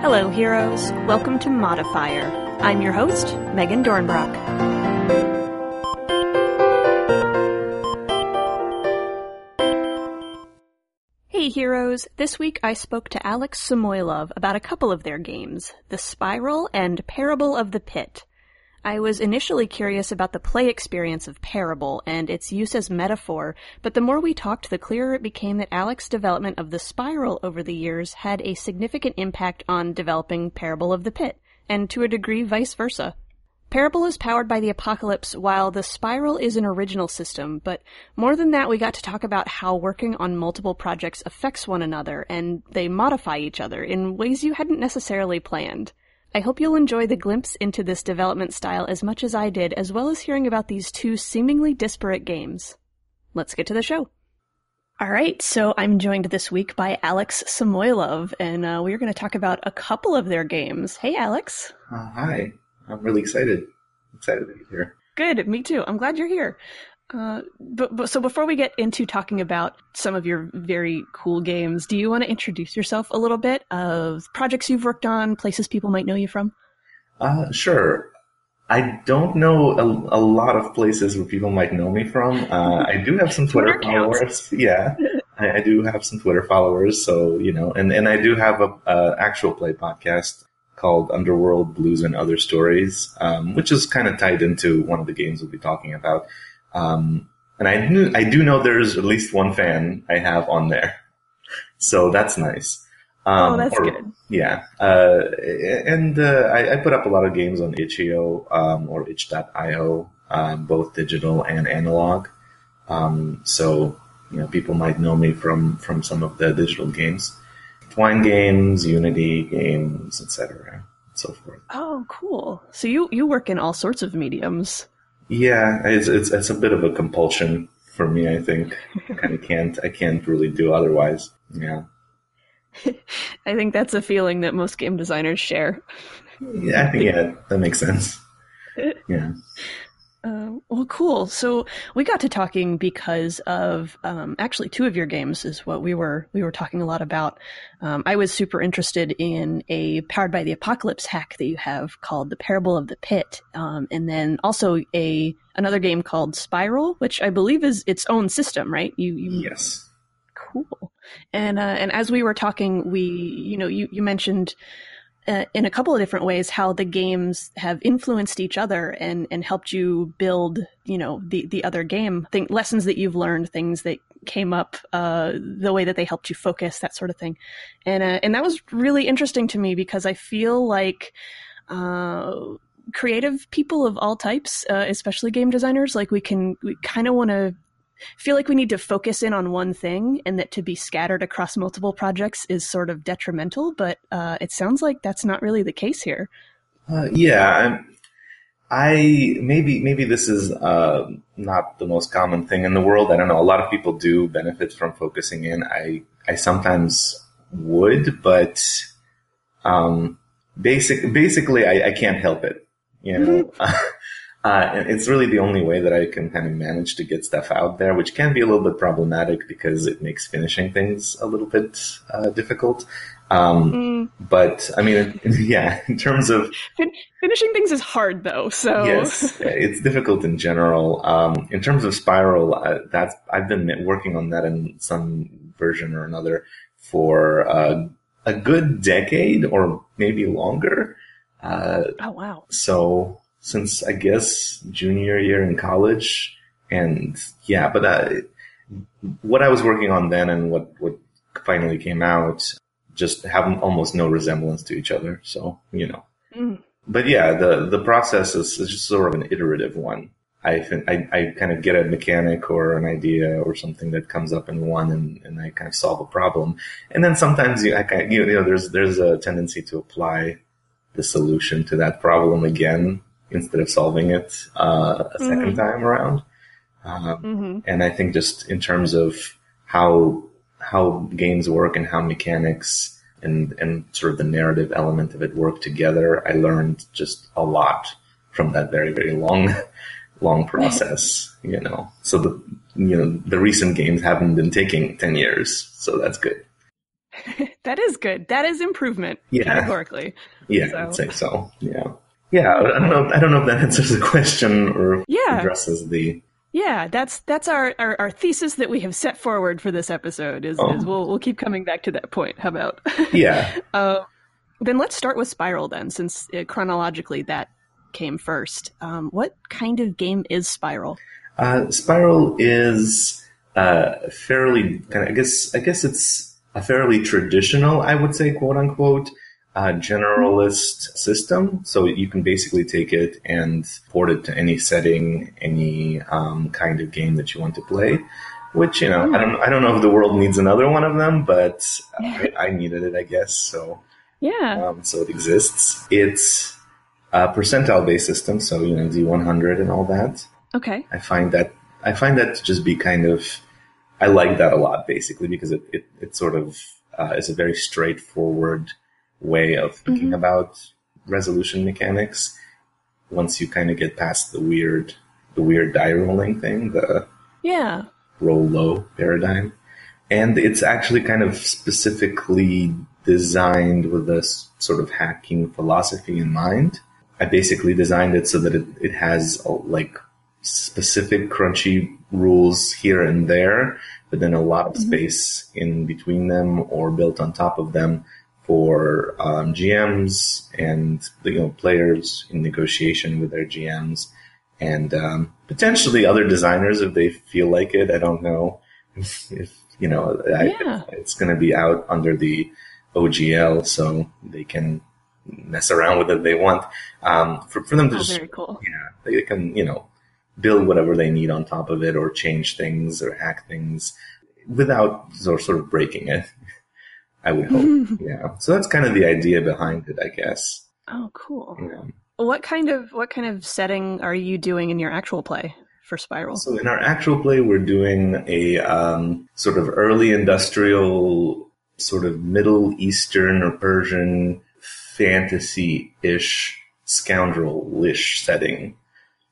Hello, heroes. Welcome to Modifier. I'm your host, Megan Dornbrock. Hey, heroes. This week I spoke to Alex Samoylov about a couple of their games, The Spiral and Parable of the Pit. I was initially curious about the play experience of Parable and its use as metaphor, but the more we talked, the clearer it became that Alex's development of the spiral over the years had a significant impact on developing Parable of the Pit, and to a degree vice versa. Parable is powered by the apocalypse, while the spiral is an original system, but more than that, we got to talk about how working on multiple projects affects one another, and they modify each other in ways you hadn't necessarily planned. I hope you'll enjoy the glimpse into this development style as much as I did, as well as hearing about these two seemingly disparate games. Let's get to the show. All right, so I'm joined this week by Alex Samoylov, and uh, we're going to talk about a couple of their games. Hey, Alex. Uh, hi, I'm really excited. Excited to be here. Good, me too. I'm glad you're here. Uh, but, but so before we get into talking about some of your very cool games, do you want to introduce yourself a little bit of projects you've worked on, places people might know you from? Uh, sure. I don't know a, a lot of places where people might know me from. Uh, I do have some Twitter, Twitter followers. Yeah, I, I do have some Twitter followers. So you know, and and I do have a, a actual play podcast called Underworld Blues and Other Stories, um, which is kind of tied into one of the games we'll be talking about. Um, and I knew, I do know there's at least one fan I have on there. So that's nice. Um, oh, that's or- good. Yeah. Uh, and, uh, I, I put up a lot of games on itch.io, um, or itch.io, um, both digital and analog. Um, so, you know, people might know me from, from some of the digital games. Twine games, Unity games, etc. and so forth. Oh, cool. So you you work in all sorts of mediums. Yeah, it's it's it's a bit of a compulsion for me. I think I can't I can't really do otherwise. Yeah, I think that's a feeling that most game designers share. yeah, I think yeah that makes sense. Yeah, Uh, well, cool. So we got to talking because of um, actually two of your games is what we were we were talking a lot about. Um, I was super interested in a powered by the apocalypse hack that you have called the Parable of the Pit, um, and then also a another game called Spiral, which I believe is its own system, right? You, you yes, Cool. And uh, and as we were talking, we you know you you mentioned uh, in a couple of different ways how the games have influenced each other and and helped you build you know the the other game. Think lessons that you've learned things that came up uh, the way that they helped you focus that sort of thing. And uh, and that was really interesting to me because I feel like uh, creative people of all types, uh, especially game designers, like we can, we kind of want to feel like we need to focus in on one thing and that to be scattered across multiple projects is sort of detrimental. But uh, it sounds like that's not really the case here. uh, yeah. I'm, I maybe maybe this is uh, not the most common thing in the world. I don't know. A lot of people do benefit from focusing in. I I sometimes would, but um, basic basically I, I can't help it. You know, uh, and it's really the only way that I can kind of manage to get stuff out there, which can be a little bit problematic because it makes finishing things a little bit uh, difficult. Um, Mm, but I mean, yeah, in terms of fin- finishing things is hard though. So yes, it's difficult in general. Um, in terms of Spiral, uh, that's I've been working on that in some version or another for uh, a good decade or maybe longer. Uh, oh wow. so since I guess junior year in college, and yeah, but uh, what I was working on then and what what finally came out just have almost no resemblance to each other. So you know Mm. but yeah, the the process is, is just sort of an iterative one. I think I, I kind of get a mechanic or an idea or something that comes up in one, and, and I kind of solve a problem. And then sometimes you, I kind you know, there's there's a tendency to apply the solution to that problem again instead of solving it uh, a 2nd Mhm. time around. Um, hmm and I think just in terms of how how games work and how mechanics and and sort of the narrative element of it work together, I learned just a lot from that very very long long process. You know, so the you know the recent games haven't been taking ten years, so that's good. that is good. That is improvement. Yeah. Categorically. Yeah, So- I'd say so. Yeah. Yeah, I don't know. I don't know if that answers the question or Yeah. addresses the. Yeah, that's that's our, our, our thesis that we have set forward for this episode is, Oh. is we'll we'll keep coming back to that point. How about Yeah, uh, then let's start with Spiral then, since uh, chronologically that came first. Um, what kind of game is Spiral? uh, Spiral is uh, fairly kind of. I guess. I guess it's a fairly traditional. I would say, quote unquote, uh, generalist system. So you can basically take it and port it to any setting, any um, kind of game that you want to play. Which you know, I don't. I don't know if the world needs another one of them, but I, I needed it, I guess. So. Yeah. Um, so it exists. It's a percentile based system, so you know D100 and all that. Okay. I find that I find that to just be kind of I like that a lot, basically, because it it, it sort of uh, is a very straightforward way of thinking Mhm. about resolution mechanics. Once you kind of get past the weird the weird die rolling thing, the Yeah. roll low paradigm. And it's actually kind of specifically designed with this sort of hacking philosophy in mind. I basically designed it so that it, it has uh, like specific crunchy rules here and there, but then a lot of Mhm. space in between them or built on top of them for um, GMs and you know players in negotiation with their GMs and um, potentially other designers if they feel like it. I don't know if, if you know I, Yeah. it's going to be out under the OGL, so they can mess around with it they want. Um, for for them to Oh, just very cool. yeah, they can you know build whatever they need on top of it or change things or hack things without sort sort of breaking it. I would hope. yeah. So that's kind of the idea behind it, I guess. Oh, cool. What kind of what kind of setting are you doing in your actual play for Spiral? So in our actual play, we're doing a um, sort of early industrial, sort of Middle Eastern or Persian fantasy-ish, scoundrel-ish setting.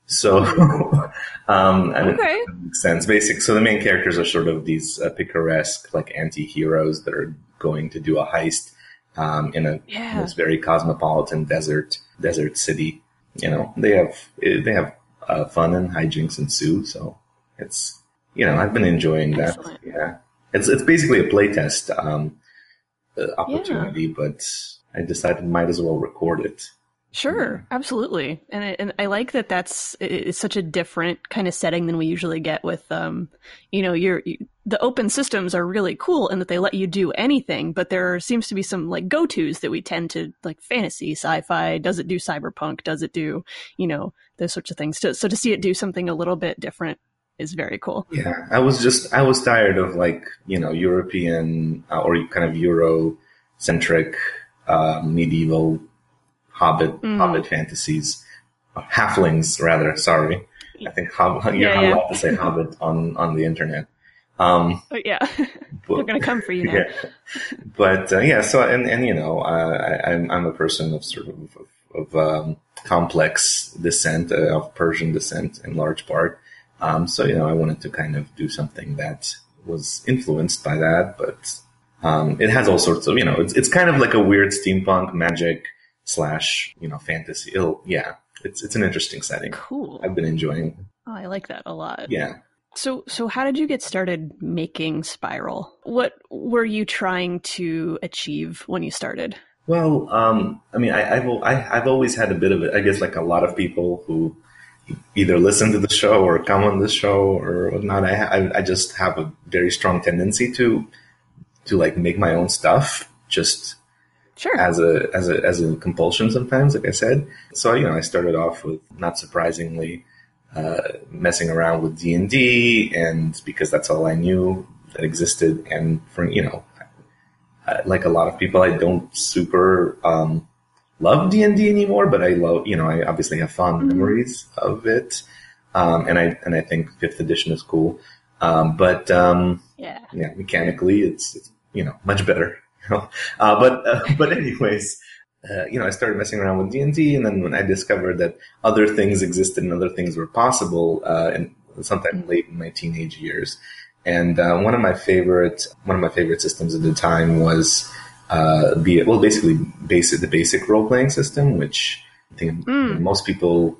So, um, I Okay. makes sense. Basic. So the main characters are sort of these uh, picaresque, like anti-heroes that are going to do a heist um, in a Yeah. this very cosmopolitan desert desert city. You know, they have they have uh, fun and hijinks ensue. So it's you know I've been enjoying that. Excellent. Yeah, it's it's basically a playtest um, uh, opportunity, but I decided might as well record it. Sure, absolutely, and I, and I like that. That's it- it's such a different kind of setting than we usually get with, um, you know, your you, the open systems are really cool in that they let you do anything, but there seems to be some like go tos that we tend to like fantasy, sci-fi. Does it do cyberpunk? Does it do, you know, those sorts of things? So, so to see it do something a little bit different is very cool. Yeah, I was just I was tired of like you know European uh, or kind of Euro centric uh, medieval Hobbit Mm. Hobbit fantasies, Uh, halflings rather. Sorry, I think hob- you're Yeah, allowed to say Hobbit on on the internet. Um, But yeah, but- they're gonna come for you now. yeah, but uh, yeah. So and and you know, uh, I, I'm I'm a person of sort of of, of um, complex descent, uh, of Persian descent in large part. Um, so you know, I wanted to kind of do something that was influenced by that, but um, it has all sorts of you know, it's it's kind of like a weird steampunk magic slash you know fantasy. It'll, yeah, it's it's an interesting setting. Cool. I've been enjoying. Oh, I like that a lot. Yeah. So, so how did you get started making Spiral? What were you trying to achieve when you started? Well, um, I mean, I, I've I, I've always had a bit of it. I guess like a lot of people who either listen to the show or come on the show or whatnot. I, I I just have a very strong tendency to to like make my own stuff, just Sure. as a as a as a compulsion sometimes. Like I said, so you know, I started off with not surprisingly uh, messing around with D and D, and because that's all I knew that existed, and for you know, uh, like a lot of people, I don't super um, love D and D anymore, but I love you know, I obviously have fond Mhm. memories of it, um, and I and I think fifth edition is cool, um, but. Um, yeah. yeah, mechanically, it's, it's you know much better. Uh, but uh, but anyways, uh, you know, I started messing around with D and D, and then when I discovered that other things existed and other things were possible, uh, and sometime Mhm. late in my teenage years, And uh, one of my favorite one of my favorite systems at the time was uh, the well, basically basic the basic role playing system, which I think mm. most people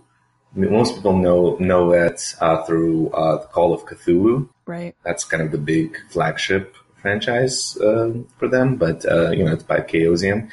most people know know it uh, through uh, Call of Cthulhu. Right. That's kind of the big flagship franchise uh, for them, but uh, you know it's by Chaosium.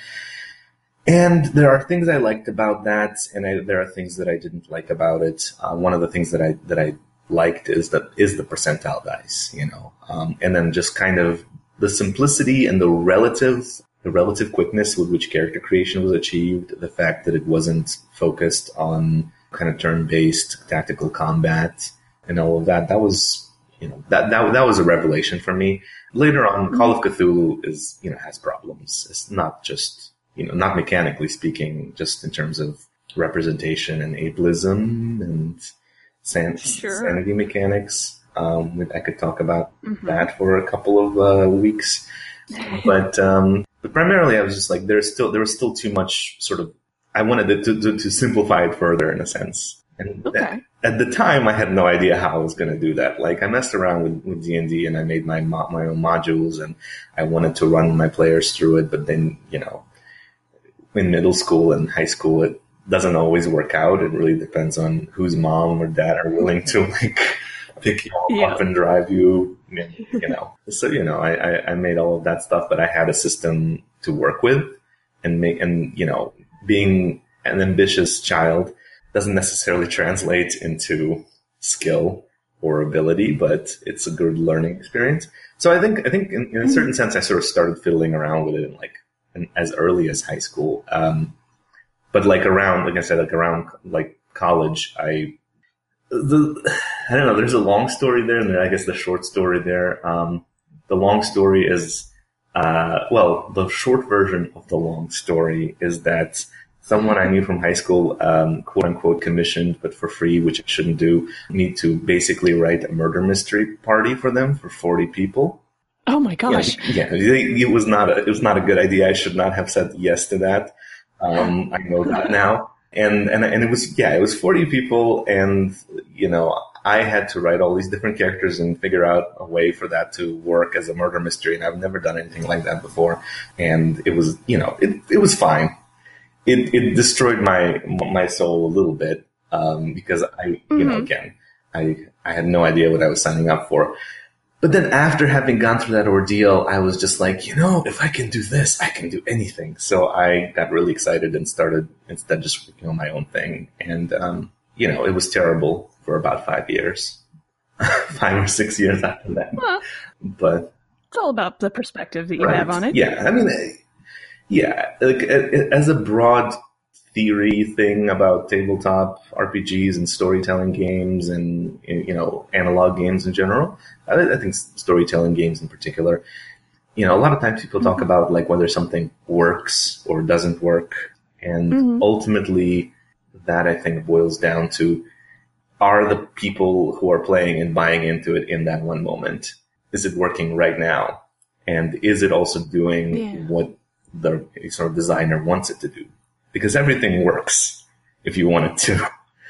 And there are things I liked about that, and I, there are things that I didn't like about it. Uh, one of the things that I that I liked is that is the percentile dice, you know, um, and then just kind of the simplicity and the relative the relative quickness with which character creation was achieved, the fact that it wasn't focused on kind of turn-based tactical combat and all of that. That was, you know, that, that, that was a revelation for me. Later on, mm-hmm. Call of Cthulhu is, you know, has problems. It's not just, you know, not mechanically speaking, just in terms of representation and ableism and san- sure. sanity mechanics. Um, I could talk about mm-hmm. that for a couple of uh, weeks, but um, but primarily I was just like there's still there was still too much sort of I wanted to, to, to simplify it further in a sense. And okay. at, the time, I had no idea how I was going to do that. Like I messed around with, with D&D and I made my, my own modules and I wanted to run my players through it. But then, you know, in middle school and high school, it doesn't always work out. It really depends on whose mom or dad are willing to like pick you yeah. up and drive you, you know. so, you know, I, I, I made all of that stuff, but I had a system to work with and make, and, you know, being an ambitious child doesn't necessarily translate into skill or ability, but it's a good learning experience. So I think I think in, in a certain mm-hmm. sense, I sort of started fiddling around with it in like in, as early as high school. Um, but like around, like I said, like around like college, I the I don't know. There's a long story there, and I guess the short story there. Um, the long story is uh, well, the short version of the long story is that someone I knew from high school, um, quote unquote, commissioned, but for free, which I shouldn't do, need to basically write a murder mystery party for them for 40 people. Oh my gosh. Yeah, yeah it was not a, it was not a good idea. I should not have said yes to that. Um, I know that now. And, and, and it was, yeah, it was 40 people and, you know, I had to write all these different characters and figure out a way for that to work as a murder mystery. And I've never done anything like that before. And it was, you know, it, it was fine. It, it destroyed my, my soul a little bit. Um, because I, you mm-hmm. know, again, I, I had no idea what I was signing up for. But then after having gone through that ordeal, I was just like, you know, if I can do this, I can do anything. So I got really excited and started instead just working on my own thing. And, um, you know, it was terrible for about five years, five or six years after that. Well, but it's all about the perspective that you right. have on it. Yeah, I mean, yeah, like as a broad theory thing about tabletop RPGs and storytelling games and you know analog games in general. I, think storytelling games in particular. You know, a lot of times people talk mm-hmm. about like whether something works or doesn't work, and mm-hmm. ultimately, that I think boils down to are the people who are playing and buying into it in that one moment? Is it working right now? And is it also doing yeah. what the sort of designer wants it to do? Because everything works if you want it to.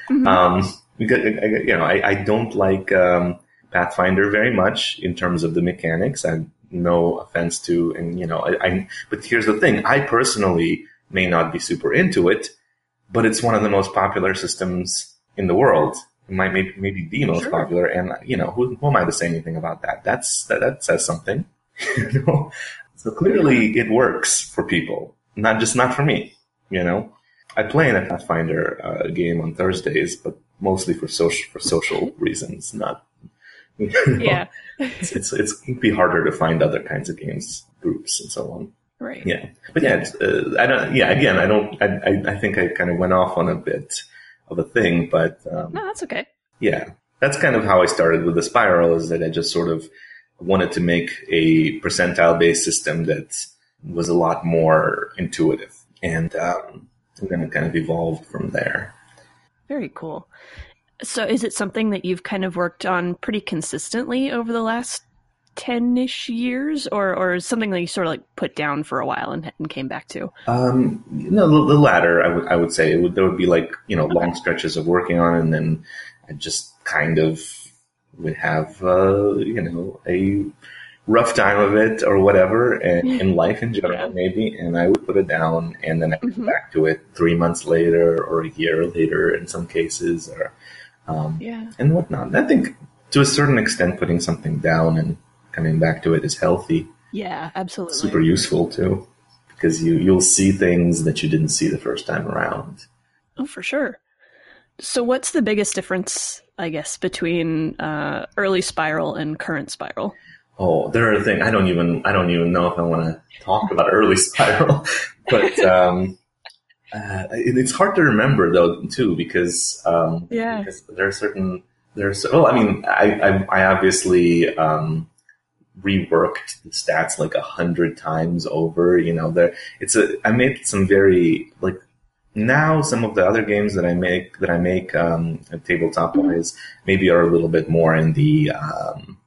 Mm-hmm. Um, because, you know, I, I don't like, um, Pathfinder very much in terms of the mechanics. I no offense to, and you know, I, I, but here's the thing. I personally may not be super into it, but it's one of the most popular systems in the world It might maybe, maybe the most sure. popular. And you know, who, who am I to say anything about that? That's that, that says something. you know? So clearly, it works for people, not just not for me. You know, I play in a Pathfinder uh, game on Thursdays, but mostly for social for social reasons, not. You know, yeah, it's, it's it's it'd be harder to find other kinds of games groups and so on. Right. Yeah, but yeah, uh, I don't. Yeah, again, I don't. I, I I think I kind of went off on a bit of a thing. But um, no, that's okay. Yeah, that's kind of how I started with the spiral. Is that I just sort of wanted to make a percentile based system that was a lot more intuitive, and um, then it kind of evolved from there. Very cool. So, is it something that you've kind of worked on pretty consistently over the last 10 ish years or, or something that you sort of like put down for a while and, and came back to? Um, no, the, the latter, I would, I would say It would, there would be like, you know, okay. long stretches of working on it and then I just kind of would have, uh, you know, a rough time of it or whatever and, in life in general, maybe. And I would put it down and then I would mm-hmm. back to it three months later or a year later in some cases or, um, yeah. and whatnot. I think to a certain extent, putting something down and coming back to it is healthy. Yeah, absolutely. Super useful too, because you, you'll see things that you didn't see the first time around. Oh, for sure. So, what's the biggest difference, I guess, between uh, early spiral and current spiral? Oh, there are things I don't even I don't even know if I want to talk about early spiral, but um, uh, it's hard to remember though too because um, yeah, because there are certain there's well I mean I I, I obviously um, reworked the stats like a hundred times over. You know, there it's a I made some very like now some of the other games that I make that I make um, tabletop wise maybe are a little bit more in the um,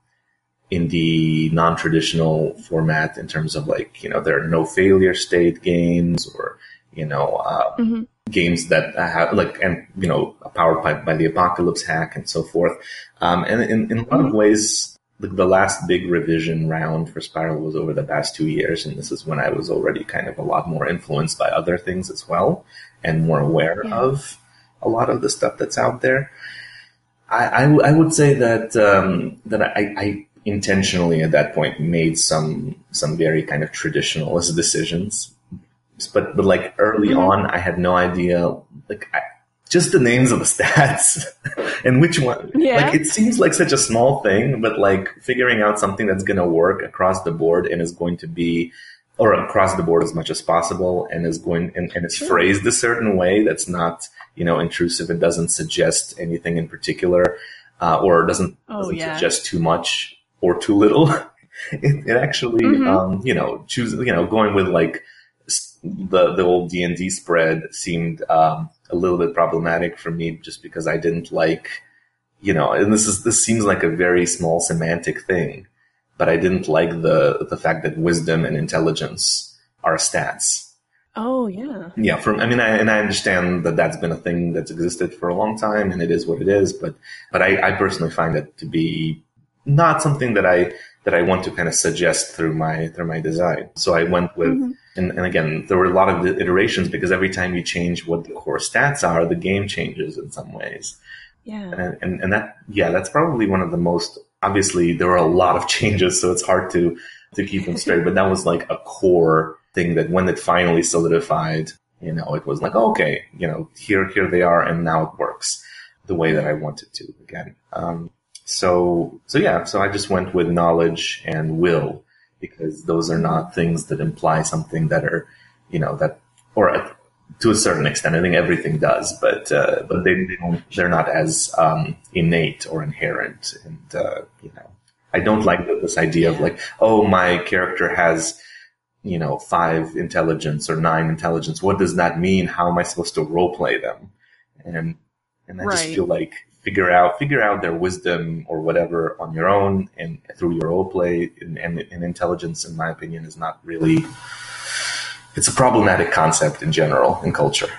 in the non-traditional format in terms of like you know there are no failure state games or you know uh, mm-hmm. games that have like and you know powered by, by the apocalypse hack and so forth um, and in, in a lot mm-hmm. of ways the, the, last big revision round for spiral was over the past two years and this is when i was already kind of a lot more influenced by other things as well and more aware yeah. of a lot of the stuff that's out there I, I, I would say that um, that I, I intentionally at that point made some some very kind of traditionalist decisions. But but like early mm-hmm. on, I had no idea like I, just the names of the stats and which one. Yeah. Like it seems like such a small thing, but like figuring out something that's going to work across the board and is going to be or across the board as much as possible and is going and, and it's sure. phrased a certain way that's not you know intrusive and doesn't suggest anything in particular uh, or doesn't, oh, doesn't yeah. suggest too much or too little. it, it, actually, mm-hmm. um, you know, choose, you know, going with like the, the old D and D spread seemed, um, a little bit problematic for me just because I didn't like, you know, and this is, this seems like a very small semantic thing, but I didn't like the, the fact that wisdom and intelligence are stats. Oh yeah. Yeah. From I mean, I, and I understand that that's been a thing that's existed for a long time, and it is what it is. But but I, I personally find it to be not something that I that I want to kind of suggest through my through my design. So I went with mm-hmm. and, and again there were a lot of iterations because every time you change what the core stats are, the game changes in some ways. Yeah. And and, and that yeah, that's probably one of the most obviously there were a lot of changes, so it's hard to to keep them straight. but that was like a core thing that when it finally solidified, you know, it was like, okay, you know, here here they are and now it works the way that I wanted to again. Um, so, so yeah, so I just went with knowledge and will because those are not things that imply something that are, you know, that, or to a certain extent, I think everything does, but, uh, but they, they don't, they're not as, um, innate or inherent. And, uh, you know, I don't like this idea of like, oh, my character has, you know, five intelligence or nine intelligence. What does that mean? How am I supposed to role play them? And, and I right. just feel like figure out figure out their wisdom or whatever on your own and through your role play. And, and, and, intelligence in my opinion is not really it's a problematic concept in general in culture.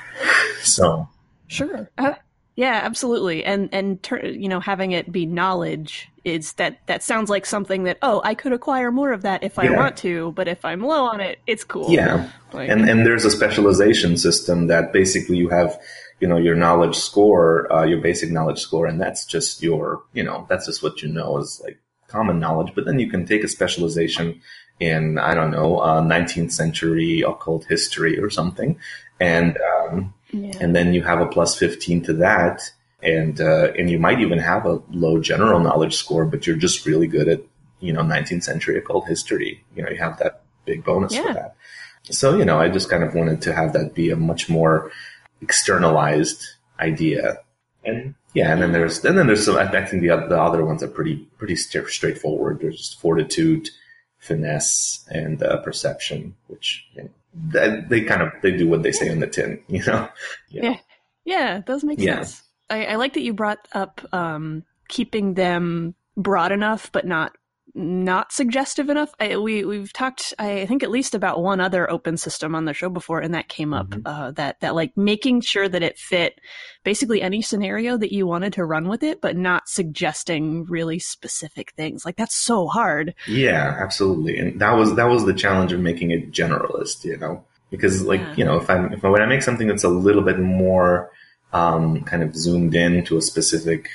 So. Sure. Uh, yeah absolutely. And and ter- you know having it be knowledge is that that sounds like something that oh i could acquire more of that if i yeah. want to but if i'm low on it it's cool. Yeah. Like, and and there's a specialization system that basically you have you know, your knowledge score, uh, your basic knowledge score, and that's just your, you know, that's just what you know is like common knowledge. But then you can take a specialization in, I don't know, uh, 19th century occult history or something, and um, yeah. and then you have a plus 15 to that, and uh, and you might even have a low general knowledge score, but you're just really good at, you know, 19th century occult history. You know, you have that big bonus yeah. for that. So, you know, I just kind of wanted to have that be a much more externalized idea. And yeah, and then there's and then there's some. I think the the other ones are pretty pretty straightforward. There's just fortitude, finesse, and uh, perception, which you know, they, they, kind of they do what they say in the tin. You know. Yeah. Yeah, yeah those make yeah. sense. I, I, like that you brought up um, keeping them broad enough, but not not suggestive enough. I, we we've talked, I think, at least about one other open system on the show before, and that came up. Mhm. Uh, that that like making sure that it fit basically any scenario that you wanted to run with it, but not suggesting really specific things. Like that's so hard. Yeah, absolutely. And that was that was the challenge of making it generalist, you know, because like Yeah. you know, if I'm if I, when I make something that's a little bit more um, kind of zoomed in to a specific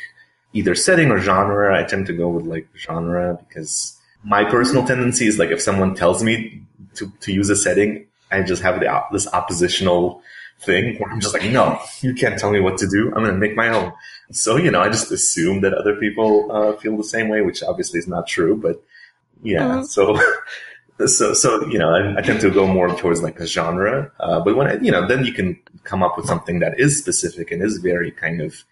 either setting or genre, I tend to go with like genre because my personal tendency is like if someone tells me to to use a setting, I just have the this oppositional thing where I'm just like, no, you can't tell me what to do. I'm going to make my own. So you know, I just assume that other people uh, feel the same way, which obviously is not true, but yeah. Mhm. So, so, so, you know, I, I tend to go more towards like a genre. Uh, but when I, you know, then you can come up with something that is specific and is very kind of,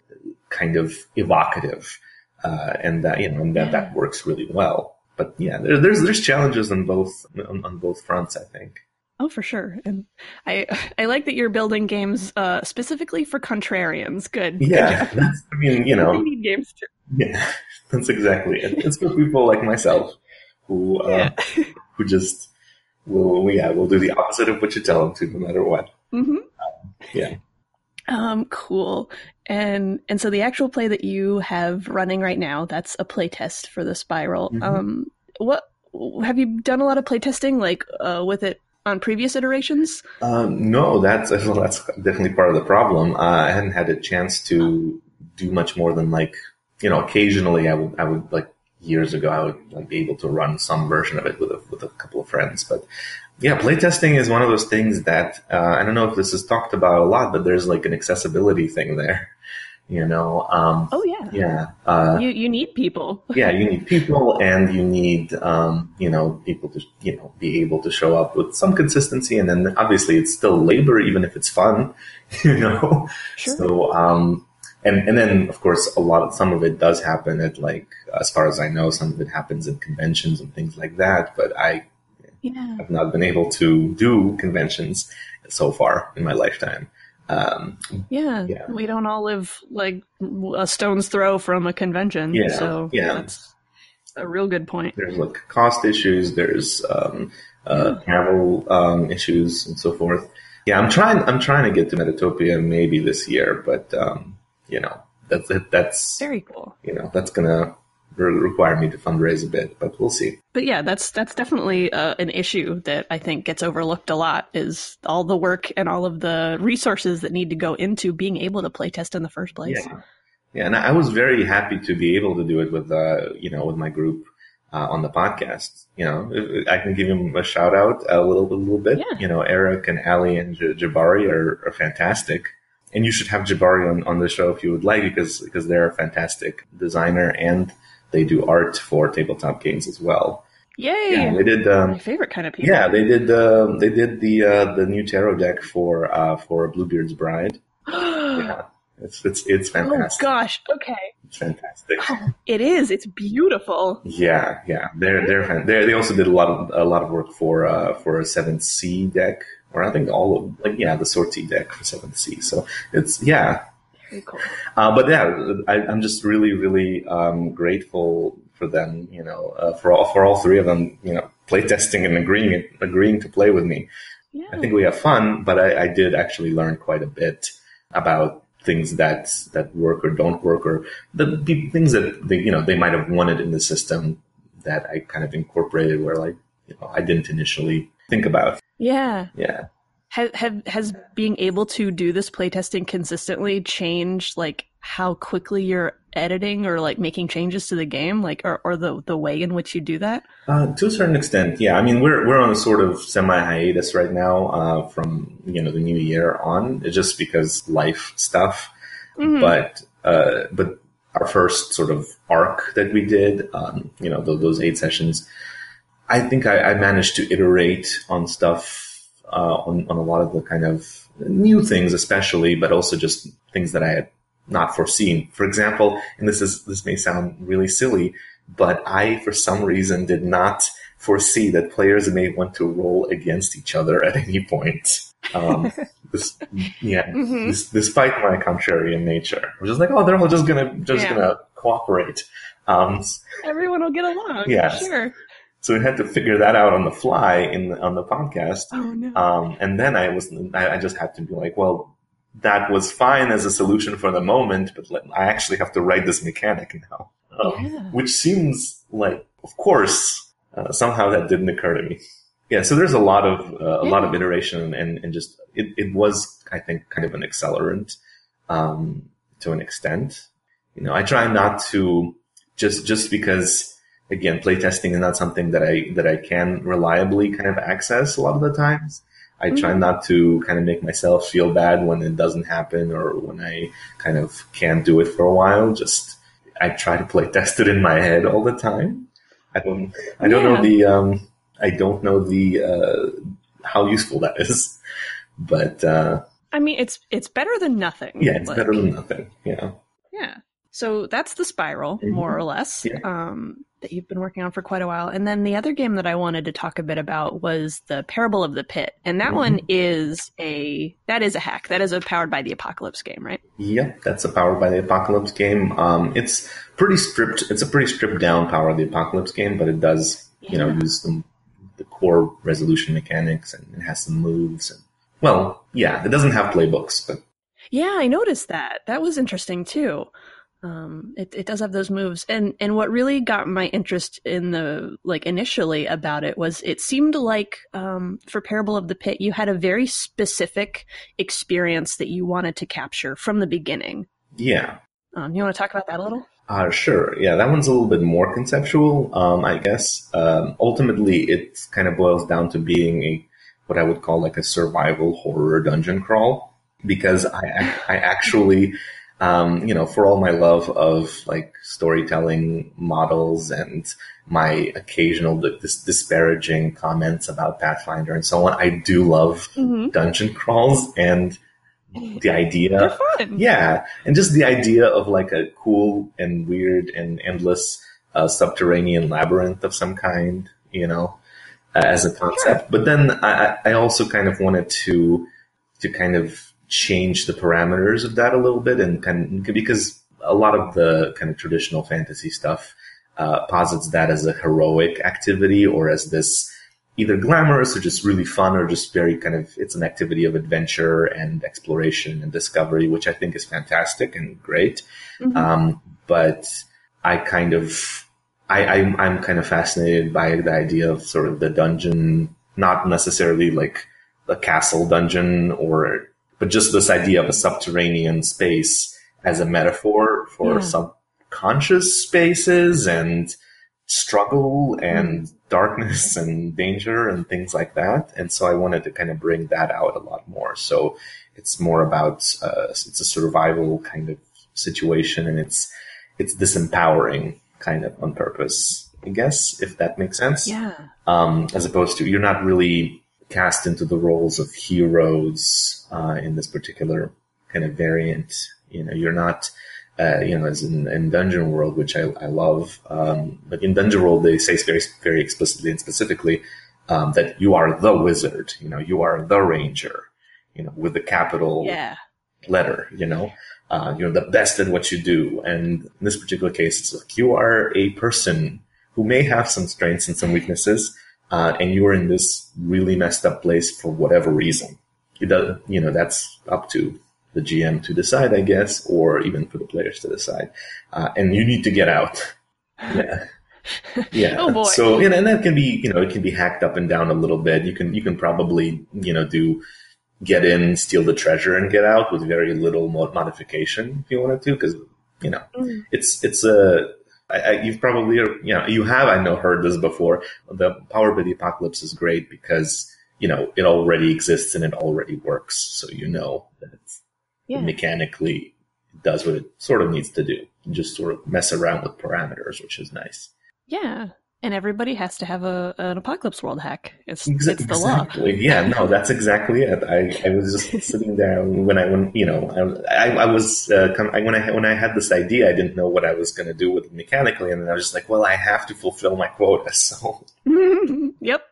kind of evocative. Uh, and that, you know, and that, that works really well. But yeah, there, there's, there's challenges on both, on, on both fronts, I think. Oh, for sure. And I I like that you're building games uh, specifically for contrarians. Good. Yeah. I mean, you know, we need games too. yeah, that's exactly it. It's for people like myself who, uh, Yeah. who just will, yeah, will do the opposite of what you tell them to, no matter what. hmm Yeah. Um, cool. And and so the actual play that you have running right now, that's a play test for the spiral. Mhm. Um, what have you done a lot of play testing like uh, with it on previous iterations? Um, no, that's well, that's definitely part of the problem. Uh, I hadn't had a chance to do much more than like you know occasionally I would I would like years ago I would like be able to run some version of it with a with a couple of friends, but yeah, playtesting is one of those things that uh, I don't know if this is talked about a lot, but there's like an accessibility thing there. You know, um, Oh yeah. yeah. Uh, You you need people. yeah, you need people and you need, um, you know, people to, you know, be able to show up with some consistency. And then obviously it's still labor, even if it's fun, you know? Sure. So, um, and, and then of course a lot of, some of it does happen at like, as far as I know, some of it happens in conventions and things like that. But I yeah. I've not been able to do conventions so far in my lifetime. Um, Yeah. Yeah. We don't all live like a stone's throw from a convention. Yeah, So yeah. that's a real good point. there's like cost issues, there's um, uh, travel um, issues, and so forth. Yeah, I'm trying. I'm trying to get to Metatopia maybe this year, but um, you know that's that's Very cool. you know that's gonna require me to fundraise a bit, but we'll see. But yeah, that's that's definitely uh, an issue that I think gets overlooked a lot is all the work and all of the resources that need to go into being able to play test in the first place. Yeah, yeah, and I was very happy to be able to do it with uh, you know with my group. Uh, on the podcast, you know, I can give him a shout out a little, a little bit. Yeah. You know, Eric and Ali and J- Jabari are, are fantastic. and you should have Jabari on, on the show if you would like because because they're a fantastic designer and they do art for tabletop games as well. Yay! Yeah, they did. My Um, favorite kind of people. yeah, they did. Um, they did the uh, the new tarot deck for uh, for Bluebeard's Bride. Yeah, it's it's it's fantastic. oh fantastic. gosh. Okay. It's fantastic. It is. It's beautiful. Yeah, yeah, they're they're fan- they they also did a lot of a lot of work for uh, for a 7th Sea deck, or I think all of like yeah the Sorte deck for 7th Sea. So it's yeah, cool. Uh, but yeah, I, I'm just really, really um, grateful for them. You know, uh, for all for all three of them. You know, playtesting and agreeing agreeing to play with me. Yeah. I think we have fun, but I, I did actually learn quite a bit about things that that work or don't work, or the pe- things that they you know they might have wanted in the system that I kind of incorporated where like you know I didn't initially think about. yeah. Yeah. Have, have has being able to do this playtesting consistently changed like how quickly you're editing or like making changes to the game, like or, or the the way in which you do that? Uh, to a certain extent, yeah. I mean, we're we're on a sort of semi hiatus right now uh, from you know the new year on, It's just because life stuff. Mhm. But uh, but our first sort of arc that we did, um, you know, those, those eight sessions, I think I, I managed to iterate on stuff uh, on on a lot of the kind of new things, especially, but also just things that I had not foreseen. For example, and this is this may sound really silly, but I, for some reason, did not foresee that players may want to roll against each other at any point. Um, this, yeah, Mhm. this, despite my contrarian nature, I was just like, oh, they're all just gonna just Yeah. gonna cooperate. Um, Everyone will get along. Yeah, Sure. So we had to figure that out on the fly in on the podcast. Oh no. Um, and then I was, I, I just had to be like, well, that was fine as a solution for the moment, but let, I actually have to write this mechanic now. Um, Yeah. Which seems like, of course, uh, somehow that didn't occur to me. Yeah, so there's a lot of uh, a lot of iteration and, and just it, it was I think kind of an accelerant um, to an extent. You know, I try not to just just because again playtesting is not something that I that I can reliably kind of access a lot of the times. I try not to kind of make myself feel bad when it doesn't happen or when I kind of can't do it for a while. Just I try to play test it in my head all the time. I don't I don't know the um I don't know the uh how useful that is. But uh I mean, it's it's better than nothing. yeah, it's Like, better than nothing. Yeah. Yeah. So that's the spiral, Mhm. more or less, Yeah. um, that you've been working on for quite a while. And then the other game that I wanted to talk a bit about was the Parable of the Pit, and that Mhm. one is a that is a hack. That is a powered by the Apocalypse game, right? Yep, that's a Powered by the Apocalypse game. Um, it's pretty stripped. It's a pretty stripped down Power of the Apocalypse game, but it does, you know, use the, the core resolution mechanics and it has some moves. And, well, yeah, it doesn't have playbooks, but Yeah, I noticed that. That was interesting too. Um, it, it does have those moves, and and what really got my interest in the like initially about it was it seemed like um, for Parable of the Pit you had a very specific experience that you wanted to capture from the beginning. yeah, Um, you want to talk about that a little? Uh, sure. Yeah, that one's a little bit more conceptual, um, I guess. Um, ultimately, it kind of boils down to being a what I would call like a survival horror dungeon crawl because I I actually, um, you know, for all my love of like storytelling models and my occasional dis- disparaging comments about Pathfinder and so on, I do love Mm-hmm. dungeon crawls and the idea fun. yeah, and just the idea of like a cool and weird and endless uh, subterranean labyrinth of some kind, you know, uh, as a concept. But then I I also kind of wanted to to kind of change the parameters of that a little bit, and kind because a lot of the kind of traditional fantasy stuff uh, posits that as a heroic activity or as this either glamorous or just really fun or just very kind of it's an activity of adventure and exploration and discovery which i think is fantastic and great Mhm. um, but i kind of I, I'm, I'm kind of fascinated by the idea of sort of the dungeon not necessarily like a castle dungeon or but just this idea of a subterranean space as a metaphor for Yeah. subconscious spaces and struggle and darkness and danger and things like that. And so I wanted to kind of bring that out a lot more. So it's more about, uh, it's a survival kind of situation and it's, it's disempowering kind of on purpose, I guess, if that makes sense. Yeah. Um, as opposed to, you're not really cast into the roles of heroes, uh, in this particular kind of variant. You know, you're not, uh, you know, as in, in Dungeon World, which I, I love. Um, but in Dungeon World, they say very, very explicitly and specifically um, that you are the wizard. You know, you are the ranger. You know, with the capital Yeah. letter. You know, uh, you're the best at what you do. And in this particular case, it's like you are a person who may have some strengths and some weaknesses, uh, and you are in this really messed up place for whatever reason. It does, you know, that's up to the GM to decide, I guess, or even for the players to decide. Uh, and you need to get out. Yeah. Yeah. Oh, boy. So, know, and that can be, you know, it can be hacked up and down a little bit. You can, you can probably, you know, do get in, steal the treasure and get out with very little mod- modification if you wanted to, because, you know, Mm. it's, it's a, I, I, you've probably, you know, you have, I know, heard this before. The Power the Apocalypse is great because, you know, it already exists and it already works. So you know that it's Yeah. mechanically it does what it sort of needs to do. Just sort of mess around with parameters, which is nice. Yeah. And everybody has to have a an apocalypse world hack. It's Exa- it's the law. Yeah, no, that's exactly it. I, I was just sitting there when I when you know I, I, I was uh, I, when I when I had this idea, I didn't know what I was going to do with it mechanically, and then I was just like, well, I have to fulfill my quota, so yep.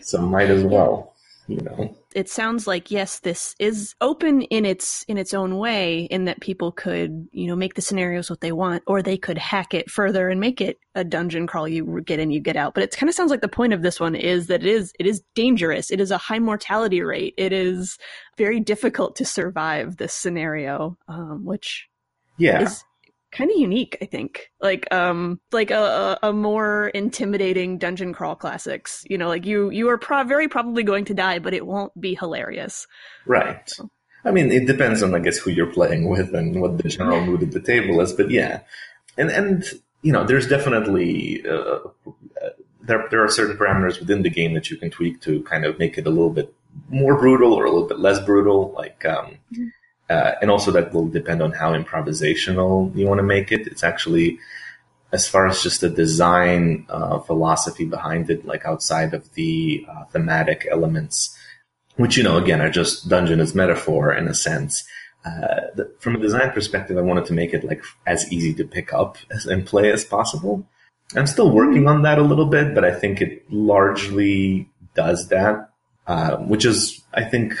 so might as well, you know. It sounds like yes, this is open in its in its own way, in that people could you know make the scenarios what they want, or they could hack it further and make it a dungeon crawl. You get in, you get out. But it kind of sounds like the point of this one is that it is it is dangerous. It is a high mortality rate. It is very difficult to survive this scenario, um, which yeah. is kind of unique, I think. Like um like a, a, a more intimidating dungeon crawl classics. You know, like you you are pro- very probably going to die, but it won't be hilarious. Right. I mean, it depends on I guess who you're playing with and what the general mood at the table is, but yeah. And and you know, there's definitely uh, there there are certain parameters within the game that you can tweak to kind of make it a little bit more brutal or a little bit less brutal. Like um, mm-hmm uh, and also that will depend on how improvisational you want to make it. It's actually, as far as just the design uh, philosophy behind it, like outside of the uh, thematic elements, which, you know, again, are just dungeon as metaphor in a sense. Uh, the, from a design perspective, I wanted to make it like as easy to pick up and play as possible. I'm still working on that a little bit, but I think it largely does that, uh, which is, I think,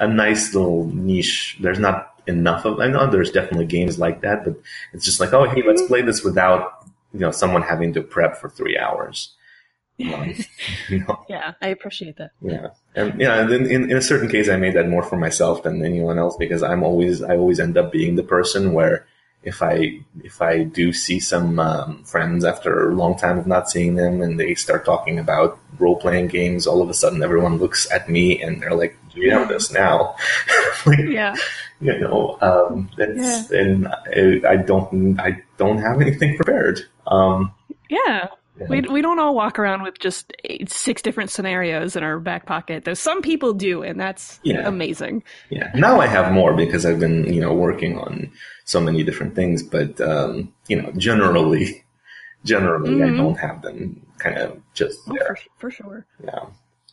a nice little niche. There's not enough of. I know there's definitely games like that, but it's just like, oh, hey, let's play this without you know someone having to prep for three hours. Um, you know? Yeah, I appreciate that. Yeah, and yeah, and in, in a certain case, I made that more for myself than anyone else because I'm always I always end up being the person where if I if I do see some um, friends after a long time of not seeing them and they start talking about role playing games, all of a sudden everyone looks at me and they're like, "Do you have this now?" like, yeah, you know, um, yeah. and I, I, don't I don't have anything prepared. Um, yeah. We, we don't all walk around with just eight, six different scenarios in our back pocket. Though some people do, and that's yeah. amazing. Yeah. Now I have more because I've been, you know, working on so many different things. But um, you know, generally, generally, mm-hmm. I don't have them kind of just oh, there. For, for, sure. Yeah.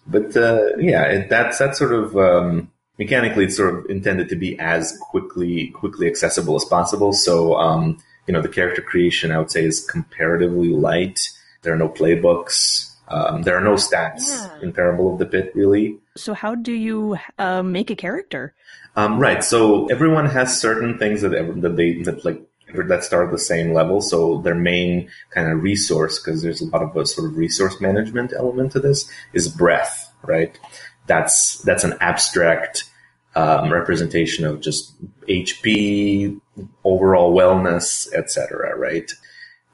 But uh, yeah, it, that's that's sort of um, mechanically it's sort of intended to be as quickly quickly accessible as possible. So um, you know, the character creation I would say is comparatively light. There are no playbooks. Um, there are no stats yeah. in Parable of the Pit, really. So, how do you uh, make a character? Um, right. So everyone has certain things that that they that like that start at the same level. So their main kind of resource, because there's a lot of a sort of resource management element to this, is breath. Right. That's that's an abstract um, representation of just HP, overall wellness, etc. Right.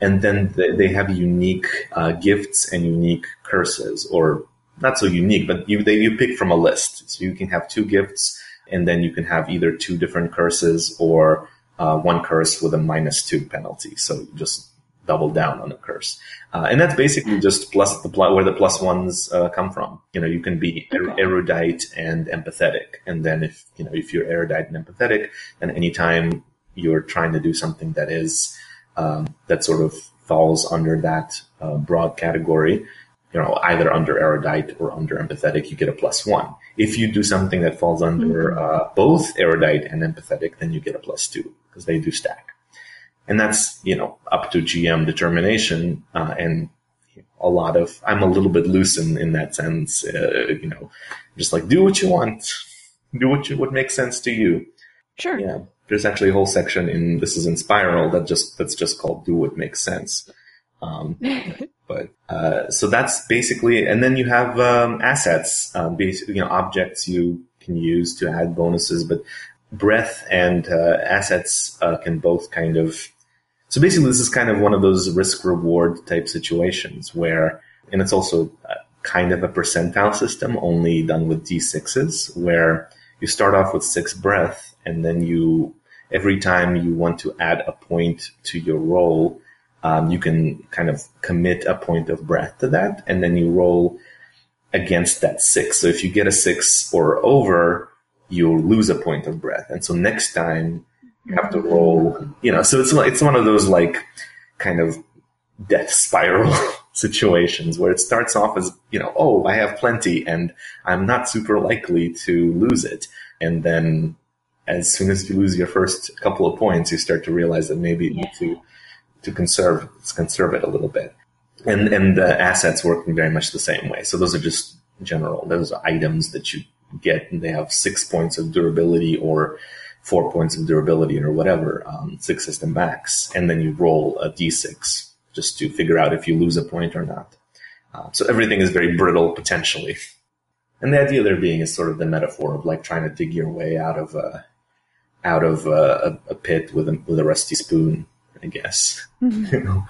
And then they have unique uh, gifts and unique curses, or not so unique, but you they, you pick from a list. So you can have two gifts and then you can have either two different curses or uh, one curse with a minus two penalty. So just double down on a curse, uh, and that's basically just plus the pl- where the plus ones uh, come from. You know, you can be er- erudite and empathetic, and then if you know if you're erudite and empathetic, then anytime you're trying to do something that is um, that sort of falls under that uh, broad category, you know, either under erudite or under empathetic, you get a plus one. If you do something that falls under mm-hmm. uh, both erudite and empathetic, then you get a plus two because they do stack. And that's, you know, up to GM determination. Uh, and a lot of, I'm a little bit loose in, in that sense. Uh, you know, just like do what you want, do what you, what makes sense to you. Sure. Yeah. There's actually a whole section in, this is in Spiral that just, that's just called do what makes sense. Um, but uh, so that's basically, and then you have um, assets, um, basically, you know, objects you can use to add bonuses. But breath and uh, assets uh, can both kind of. So basically, this is kind of one of those risk reward type situations where, and it's also kind of a percentile system, only done with d6s, where you start off with six breath, and then you every time you want to add a point to your roll, um, you can kind of commit a point of breath to that, and then you roll against that six. So if you get a six or over, you'll lose a point of breath. And so next time you have to roll, you know, so it's, it's one of those like kind of death spiral situations where it starts off as, you know, oh, I have plenty and I'm not super likely to lose it. And then as soon as you lose your first couple of points, you start to realize that maybe you need to to conserve conserve it a little bit. And and the assets work very much the same way. So those are just general. Those are items that you get and they have six points of durability or four points of durability or whatever, um, six system max, and then you roll a d6 just to figure out if you lose a point or not. Uh, so everything is very brittle potentially. And the idea there being is sort of the metaphor of like trying to dig your way out of a out of a, a pit with a with a rusty spoon, I guess. Mm-hmm. you know?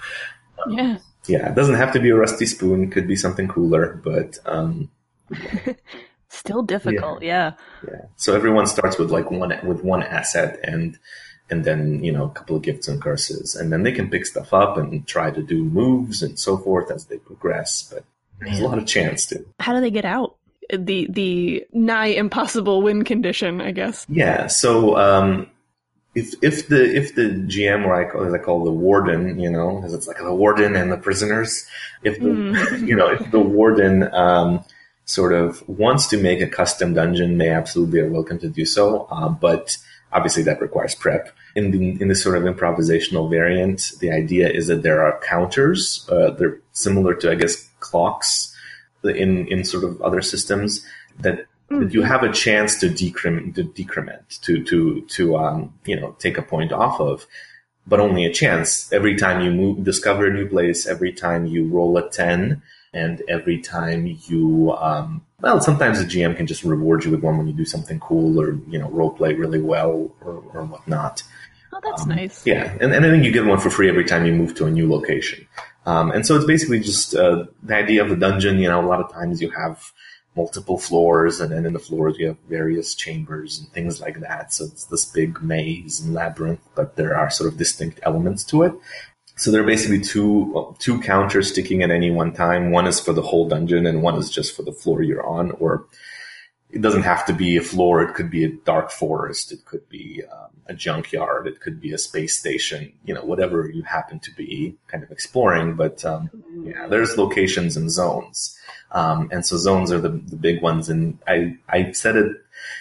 um, yeah. Yeah, it doesn't have to be a rusty spoon. It could be something cooler, but um, still difficult. Yeah. yeah. Yeah. So everyone starts with like one with one asset, and and then you know a couple of gifts and curses, and then they can pick stuff up and try to do moves and so forth as they progress. But there's a lot of chance to. How do they get out? the the nigh impossible win condition, I guess. Yeah. So um, if if the if the GM or I call, as I call the warden, you know, because it's like the warden and the prisoners. If the mm. you know if the warden um, sort of wants to make a custom dungeon, they absolutely are welcome to do so. Uh, but obviously that requires prep. In the in this sort of improvisational variant, the idea is that there are counters. Uh, they're similar to I guess clocks in in sort of other systems that that you mm-hmm. have a chance to decrement to decrement to to to um, you know take a point off of but only a chance every time you move discover a new place every time you roll a 10 and every time you um, well sometimes the gm can just reward you with one when you do something cool or you know role play really well or, or whatnot oh that's um, nice yeah and, and i think you get one for free every time you move to a new location um, and so it's basically just uh, the idea of the dungeon. You know, a lot of times you have multiple floors, and then in the floors you have various chambers and things like that. So it's this big maze and labyrinth, but there are sort of distinct elements to it. So there are basically two two counters sticking at any one time. One is for the whole dungeon, and one is just for the floor you're on, or it doesn't have to be a floor. It could be a dark forest. It could be um, a junkyard. It could be a space station. You know, whatever you happen to be kind of exploring. But um, yeah, there's locations and zones, um, and so zones are the, the big ones. And I I said it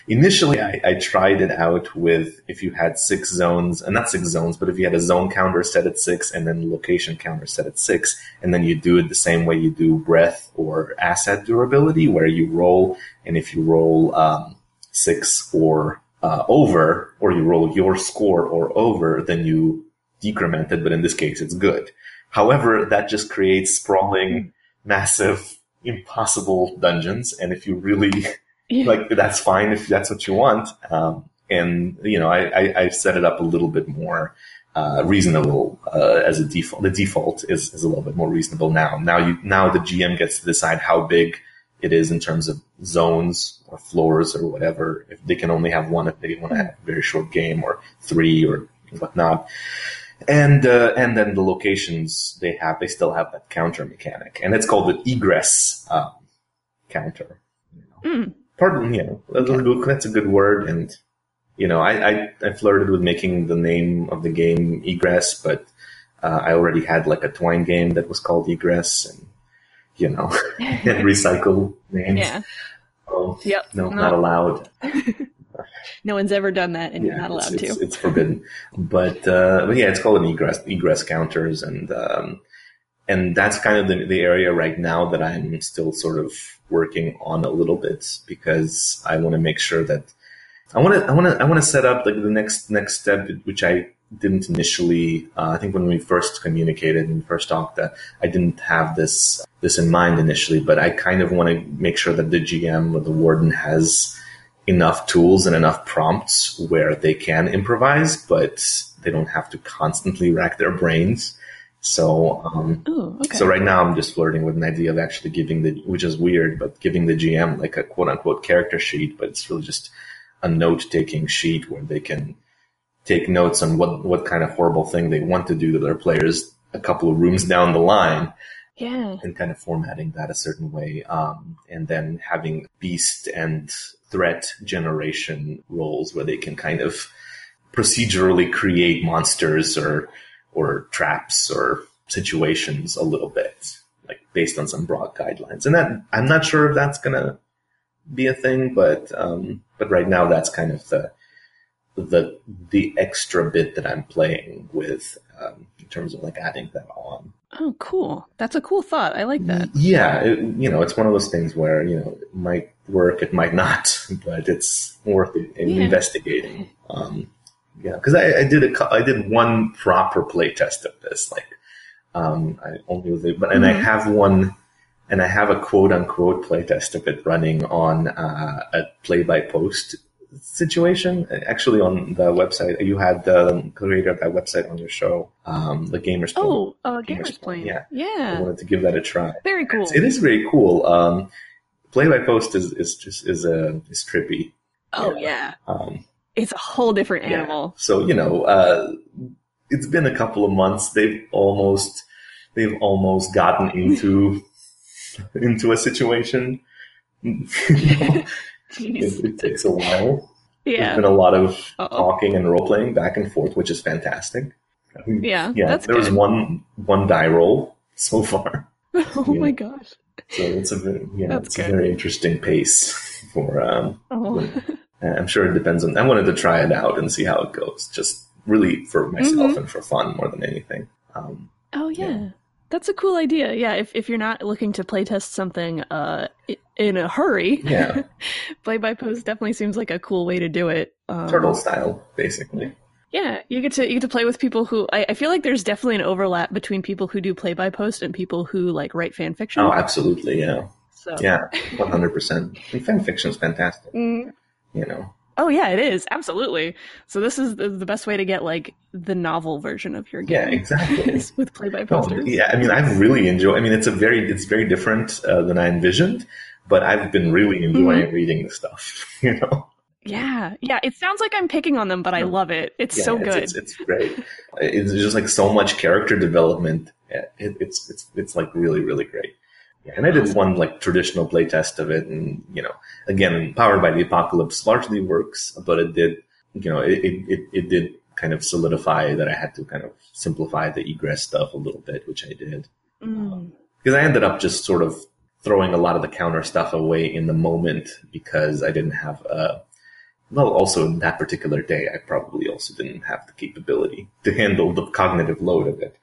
initially I, I, tried it out with if you had six zones, and not six zones, but if you had a zone counter set at six and then location counter set at six, and then you do it the same way you do breath or asset durability, where you roll, and if you roll um, six or uh, over, or you roll your score or over, then you decrement it, but in this case it's good. However, that just creates sprawling, massive, impossible dungeons, and if you really yeah. like that's fine if that's what you want. Um, and you know, I, I, I, set it up a little bit more uh, reasonable uh, as a default. The default is, is a little bit more reasonable now. Now you now the GM gets to decide how big it is in terms of zones or floors or whatever. If they can only have one, if they want to have a very short game or three or whatnot. And uh, and then the locations they have, they still have that counter mechanic, and it's called the egress um, counter. You know. mm pardon, you know, that's a good, that's a good word. And, you know, I, I, I, flirted with making the name of the game Egress, but uh, I already had like a Twine game that was called Egress and, you know, and recycle names. Yeah. Oh, yep. No, no, not allowed. no one's ever done that and yeah, you're not allowed it's, to. It's, it's forbidden. But, uh, but yeah, it's called an egress, egress counters. And, um, and that's kind of the, the area right now that I'm still sort of working on a little bit because I want to make sure that I want to I want to I want to set up like the next next step, which I didn't initially. Uh, I think when we first communicated and first talked, that I didn't have this this in mind initially, but I kind of want to make sure that the GM or the warden has enough tools and enough prompts where they can improvise, but they don't have to constantly rack their brains so, um, Ooh, okay. so right now I'm just flirting with an idea of actually giving the, which is weird, but giving the GM like a quote unquote character sheet, but it's really just a note taking sheet where they can take notes on what, what kind of horrible thing they want to do to their players a couple of rooms down the line. Yeah. And kind of formatting that a certain way. Um, and then having beast and threat generation roles where they can kind of procedurally create monsters or or traps or situations a little bit, like based on some broad guidelines. And that I'm not sure if that's gonna be a thing, but um, but right now that's kind of the the the extra bit that I'm playing with um, in terms of like adding that on. Oh, cool. That's a cool thought. I like that. Yeah, it, you know, it's one of those things where you know it might work, it might not, but it's worth it, Yeah. investigating. Um, yeah, because I, I did a, I did one proper play test of this, like um, I only was able, but and I Mhm. have one, and I have a quote unquote play test of it running on uh, a play by post situation. Actually, on the website, you had the creator of that website on your show, um, the Gamers. Plane. Oh, uh, Gamers Gamers Plane. yeah. I Yeah. wanted to give that a try. Very cool. It is very cool. Um, play by post is, is just is a is trippy. Oh, yeah. Um, It's a whole different yeah. animal. So you know, uh, it's been a couple of months. They've almost they've almost gotten into into a situation. it takes a while. There's Yeah. been a lot of Uh-oh. talking and role playing back and forth, which is fantastic. Yeah, yeah. there was one one die roll so far. oh Yeah. my gosh. So it's a very, yeah, That's it's a very interesting pace for. Um, Oh. I'm sure it depends on. I wanted to try it out and see how it goes, just really for myself Mhm. and for fun more than anything. Um, Oh yeah. Yeah. That's a cool idea. Yeah, if if you're not looking to playtest something uh i- in a hurry, Yeah. play by post definitely seems like a cool way to do it. Um, turtle style, basically. Yeah, you get to you get to play with people who I, I feel like there's definitely an overlap between people who do play by post and people who like write fan fiction. Oh, absolutely, yeah, so yeah, one hundred percent. Fan fiction is fantastic, Mm. you know. Oh yeah, it is absolutely. So this is the, the best way to get like the novel version of your game. Yeah, exactly. with play by No, posters. yeah, I mean, I've really enjoyed. I mean, it's a very, it's very different uh, than I envisioned, but I've been really enjoying Mm-hmm. reading the stuff. You know. Yeah, yeah. It sounds like I'm picking on them, but I love it. It's Yeah, so good. It's, it's great. It's just like so much character development. It, it's it's it's like really really great. Yeah, and I did one like traditional playtest of it, and you know, again, powered by the apocalypse largely works, but it did, you know, it it, it, did kind of solidify that I had to kind of simplify the egress stuff a little bit, which I did Mm. because I ended up just sort of throwing a lot of the counter stuff away in the moment because I didn't have a. Well, also in that particular day, I probably also didn't have the capability to handle the cognitive load of it.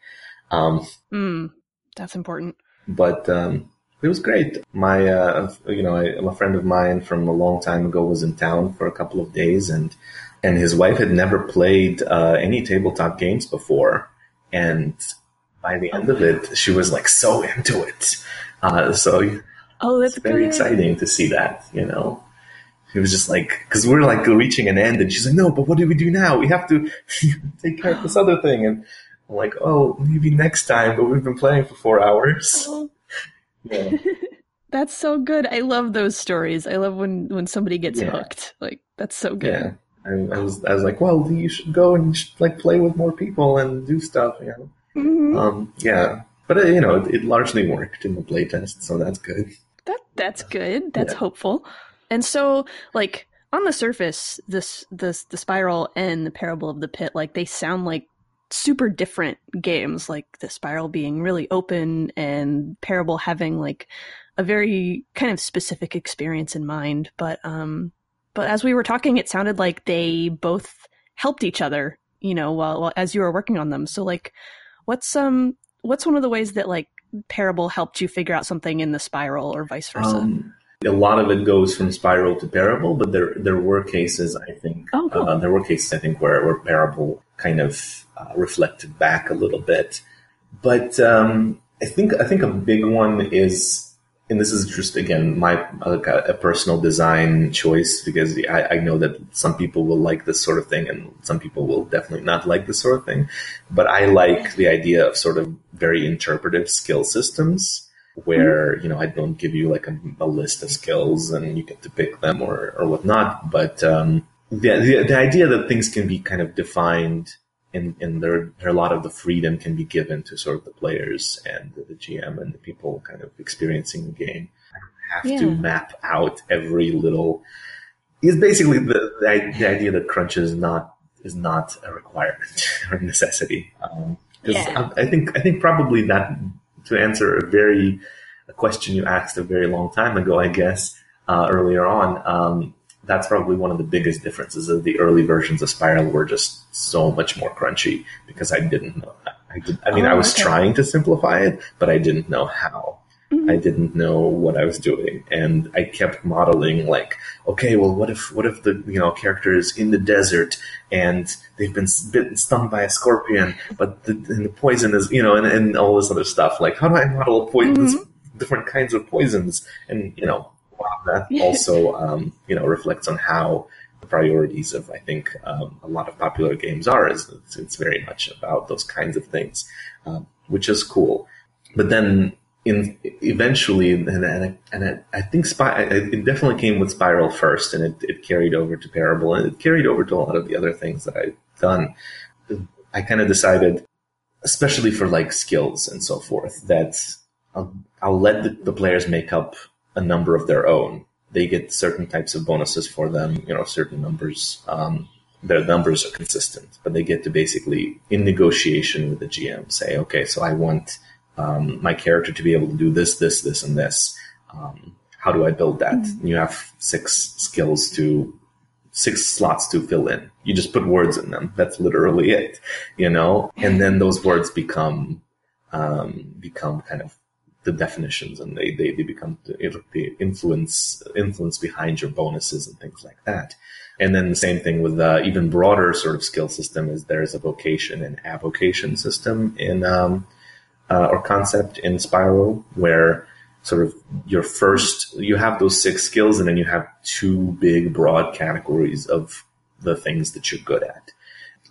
Um, Mm. That's important. but um, it was great. My, uh, you know, I, a friend of mine from a long time ago was in town for a couple of days, and and his wife had never played uh, any tabletop games before, and by the end of it, she was like so into it. Uh, so Oh, that's it's very good. exciting to see that. You know, he was just like, because we're like reaching an end, and she's like, no, but what do we do now? We have to take care of this other thing, and I'm like, oh, maybe next time. But we've been playing for four hours. Oh, Yeah. that's so good. I love those stories. I love when when somebody gets Yeah. hooked. Like that's so good. Yeah. I, I was I was like, well, you should go and should, like play with more people and do stuff. You know. Mhm. Um. Yeah. But uh, you know, it, it largely worked in the playtest, so that's good. That that's good. That's Yeah. hopeful. And so, like on the surface, this this the spiral and the parable of the pit, like they sound like super different games. Like the spiral being really open, and parable having like a very kind of specific experience in mind. But um, but as we were talking, it sounded like they both helped each other. You know, while, while as you were working on them. So like, what's um what's one of the ways that like parable helped you figure out something in the spiral or vice versa? Um, a lot of it goes from spiral to parable, but there there were cases I think Oh, cool. uh, there were cases I think where where parable kind of uh, reflected back a little bit, but um, I think I think a big one is. And this is just again my like a, a personal design choice because I, I know that some people will like this sort of thing and some people will definitely not like this sort of thing. But I like the idea of sort of very interpretive skill systems where you know I don't give you like a, a list of skills and you get to pick them or or whatnot. But um, the, the the idea that things can be kind of defined and and there there a lot of the freedom can be given to sort of the players and the, GM and the people kind of experiencing the game. I don't have to map out every little. Is basically the, the the idea that crunch is not is not a requirement or necessity. Because Yeah. I, I think I think probably that to answer a very a question you asked a very long time ago, I guess uh, earlier on. Um, that's probably one of the biggest differences. Of the early versions of Spiral were just so much more crunchy because I didn't know. I, did, I mean, Oh, I was okay. trying to simplify it, but I didn't know how. Mhm. I didn't know what I was doing, and I kept modeling like, okay, well, what if what if the you know character is in the desert and they've been bitten, stung by a scorpion, but the, and the poison is you know, and, and all this other stuff. Like, how do I model poisons, different kinds of poisons, and you know, a lot of that also um, you know reflects on how the priorities of I think um, a lot of popular games are. Is it's, it's very much about those kinds of things, um, which is cool. But then in eventually, and, and, I- and I, I think Spy, it definitely came with Spiral first, and it, it carried over to Parable, and it carried over to a lot of the other things that I've done. I kind of decided, especially for like skills and so forth, that I'll, I'll let the, the players make up a number of their own. They get certain types of bonuses for them, you know, certain numbers. Um, their numbers are consistent, but they get to basically, in negotiation with the GM, say, okay, so I want um, my character to be able to do this, this, this, and this. Um, how do I build that? You have six skills to six slots to fill in. You just put words in them. That's literally it, you know. And then those words become um, become kind of the definitions, and they they, they become the, influence influence behind your bonuses and things like that. And then the same thing with the even broader sort of skill system is there's a vocation and avocation system in um, uh, or concept in Spiral where sort of your first you have those six skills and then you have two big broad categories of the things that you're good at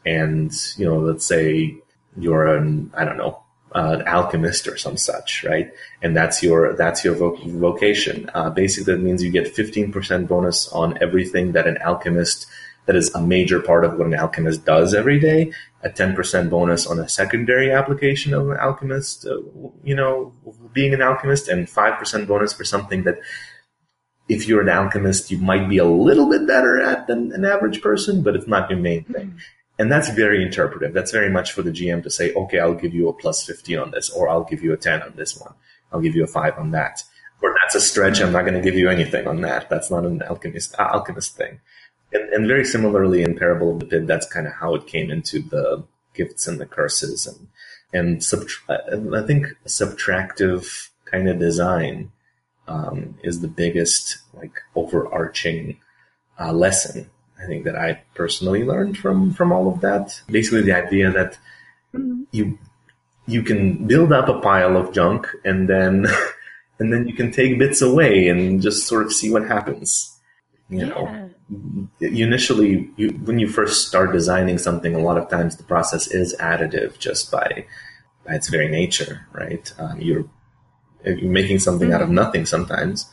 and you know let's say you're an i don't know uh, an alchemist or some such right? And that's your that's your vo- vocation. Uh, basically that means you get 15% bonus on everything that an alchemist that is a major part of what an alchemist does every day a 10% bonus on a secondary application of an alchemist, uh, you know, being an alchemist, and 5% bonus for something that if you're an alchemist, you might be a little bit better at than an average person, but it's not your main thing. And that's very interpretive. That's very much for the GM to say, okay, I'll give you a plus 15 on this, or I'll give you a 10 on this one. I'll give you a 5 on that. Or that's a stretch. I'm not going to give you anything on that. That's not an alchemist, alchemist thing. And, and very similarly in Parable of the Pit, that's kind of how it came into the gifts and the curses and and subtra- I think subtractive kind of design um, is the biggest like overarching uh, lesson think that I personally learned from from all of that. Basically, the idea that you you can build up a pile of junk and then and then you can take bits away and just sort of see what happens. You know, you initially you, when you first start designing something, a lot of times the process is additive just by by its very nature, right? Um, you're you're making something out of nothing sometimes,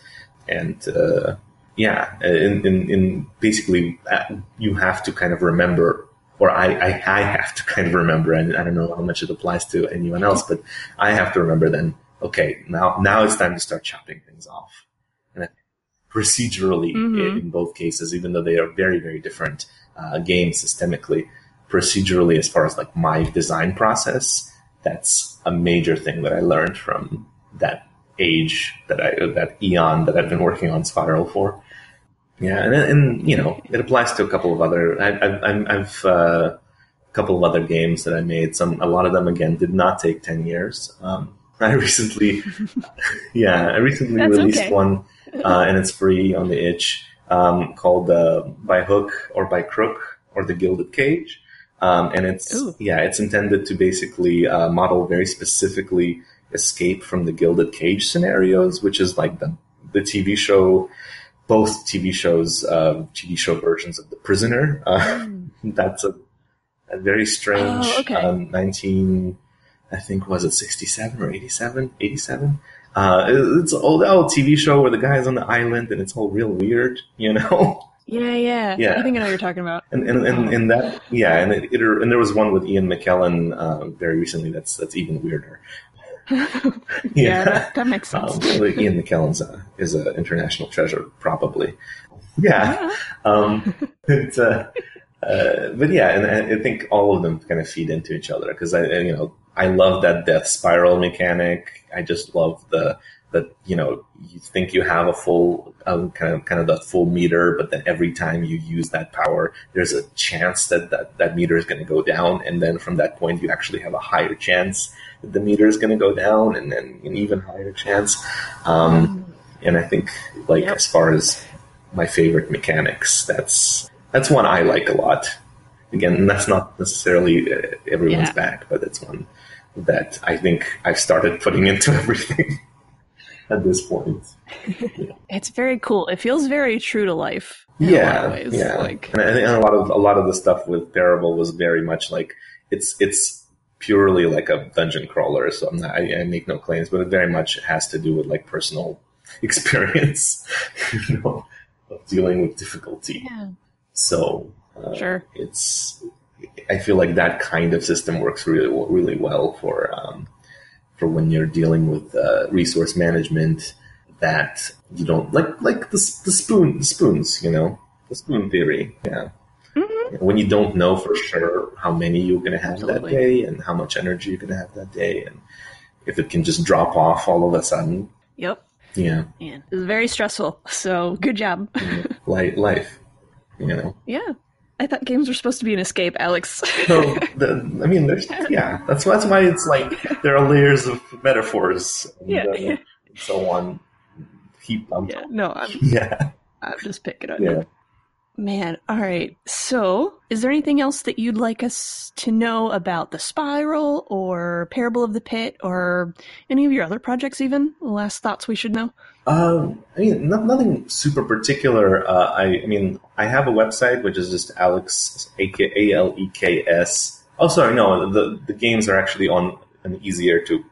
and uh, yeah, in, in, in basically uh, you have to kind of remember, or I, I I have to kind of remember, and I don't know how much it applies to anyone else, but I have to remember then. Okay, now now it's time to start chopping things off, and procedurally Mhm. in both cases, even though they are very, very different uh, games systemically, procedurally, as far as like my design process, that's a major thing that I learned from that age that I, that eon that I've been working on Spiral for. Yeah, and, and you know, it applies to a couple of other. I, I've, I've, I've uh, a couple of other games that I made. Some, a lot of them again did not take ten years. Um, I recently, yeah, I recently That's released okay. one, uh, and it's free on the itch, um, called uh, "By Hook or by Crook" or "The Gilded Cage," um, and it's Ooh. yeah, it's intended to basically uh, model very specifically escape from the Gilded Cage scenarios, which is like the the TV show, both TV shows, uh, TV show versions of The Prisoner. Uh, that's a, a very strange Oh, okay. um, 19, I think was it 67 or 87? 87? Uh, it- it's an old, old TV show where the guy's on the island and it's all real weird, you know? Yeah, yeah. Yeah. I think I know what you're talking about. And and, and, and that yeah, and it, it, and there was one with Ian McKellen uh, very recently. That's that's even weirder. Yeah, that, that makes sense. Um, Ian McKellen's a, is an international treasure, probably. Yeah. Um, but, uh, uh, but yeah, and I I think all of them kind of feed into each other because I, you know, I love that death spiral mechanic. I just love the that you know you think you have a full um, kind of kind of the full meter, but then every time you use that power, there's a chance that that, that meter is going to go down, and then from that point you actually have a higher chance the meter is going to go down, and then an even higher chance. Um, and I think like Yep. as far as my favorite mechanics, that's that's one I like a lot. Again, that's not necessarily uh, everyone's Yeah. back, but it's one that I think I've started putting into everything at this point. It's very cool. It feels very true to life. in a lot Yeah, yeah. Like, and I think a lot of a lot of the stuff with Parable was very much like it's it's purely like a dungeon crawler. So I'm not, I, I make no claims, but it very much has to do with like personal experience, you know, of dealing with difficulty. yeah, So uh, sure. it's I feel like that kind of system works really really well for um, for when you're dealing with uh, resource management that you don't like like the, the spoon the spoons you know the spoon theory yeah Mhm. when you don't know for sure how many you're going to have Absolutely. that day and how much energy you're going to have that day and if it can just drop off all of a sudden Yep. yeah Man, it was very stressful. So good job. life life you know yeah. I thought games were supposed to be an escape, Alex. So the, I mean, there's yeah. That's that's why it's like there are layers of metaphors and, Yeah. uh, and so on. Heap yeah. No, I'm, Yeah, I'm just picking on yeah. you. Man, all right. So, is there anything else that you'd like us to know about the Spiral or Parable of the Pit or any of your other projects? Even last thoughts we should know. Um, I mean, no, nothing super particular. Uh, I, I mean, I have a website which is just Alex A K A L E K S. Oh, sorry, no. The the games are actually on an easier to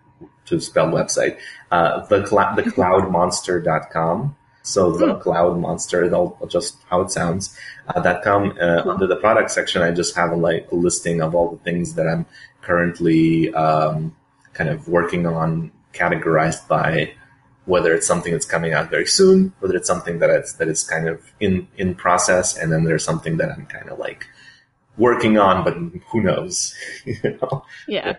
to spell website. Uh, the cl- the cloudmonster.com. So the cloud monster, just how it sounds. Uh, dot com. Uh, Under the product section, I just have a like a listing of all the things that I'm currently um, kind of working on, categorized by whether it's something that's coming out very soon, whether it's something that it's that is kind of in in process, and then there's something that I'm kind of like working on, but who knows? you know? Yeah.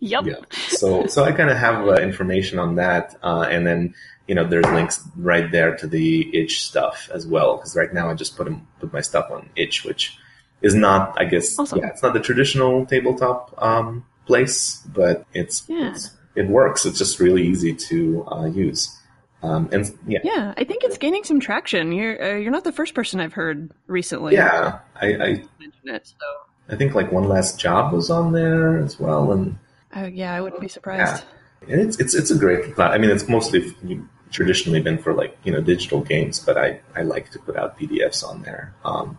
yep. Yeah. So so I kind of have uh, information on that, uh, and then you know there's links right there to the itch stuff as well. Because right now I just put put my stuff on itch, which is not, I guess, Awesome. yeah, it's not the traditional tabletop um, place, but it's, Yeah. it's it works. It's just really easy to uh, use. Um, and yeah, Yeah, I think it's gaining some traction. You're uh, you're not the first person I've heard recently. yeah, I, I it. So, I think like one last job was on there as well, and uh, yeah, I wouldn't be surprised. Yeah. and it's it's it's a great class. I mean, it's mostly traditionally been for like you know digital games, but I I like to put out PDFs on there. Um,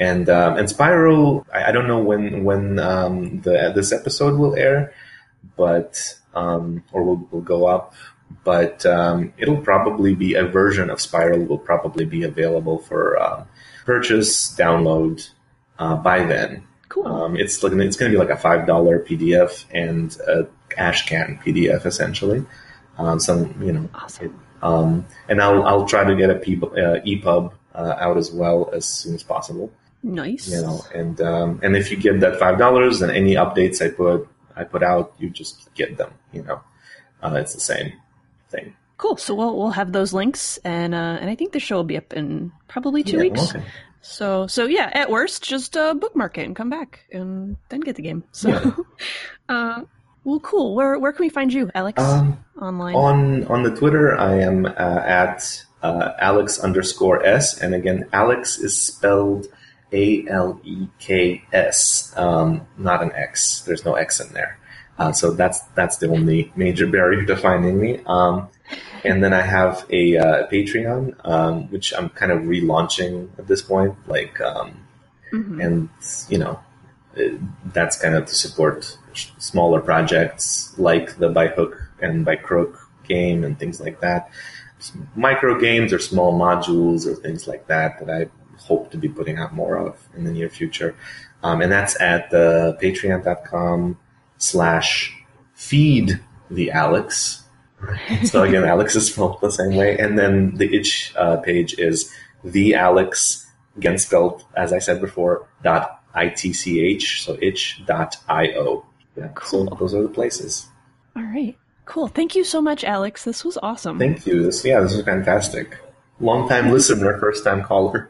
and um, and Spiral, I, I don't know when when um, the this episode will air, but um, or will will go up. But um, it'll probably be a version of Spiral will probably be available for um, purchase, download uh, by then. Cool. Um, it's looking. It's going to be like a five dollar PDF and a Ashcan PDF essentially. Um, some you know, awesome. um, and I'll I'll try to get a P, uh, EPUB uh, out as well as soon as possible. Nice. You know, and um, and if you get that five dollars, and any updates I put I put out, you just get them. You know, uh, it's the same thing. Cool. So we'll we'll have those links, and uh, and I think the show will be up in probably two Yeah, weeks. okay. So so yeah, at worst, just uh, bookmark it and come back, and then get the game. So, Yeah. uh, well, cool. Where where can we find you, Alex, Um, online? On on the Twitter, I am uh, at uh, Alex underscore S, and again, Alex is spelled A L E K S, um, not an X. There's no X in there, uh, so that's that's the only major barrier to finding me. Um, and then I have a uh, Patreon, um, which I'm kind of relaunching at this point, like. Um, Mhm. and you know it- that's kind of to support smaller projects like the by hook and by crook game and things like that. Micro games or small modules or things like that that i hope to be putting out more of in the near future. Um, and that's at the patreon.com slash feed the alex. So again alex is spelled the same way. And then the itch uh, page is the alex again spelled as I said before dot itch so itch dot io. Yeah, Cool. so those are the places. All right. Cool. Thank you so much, Alex. This was awesome. Thank you. This, yeah, this was fantastic. Long time listener, first time caller.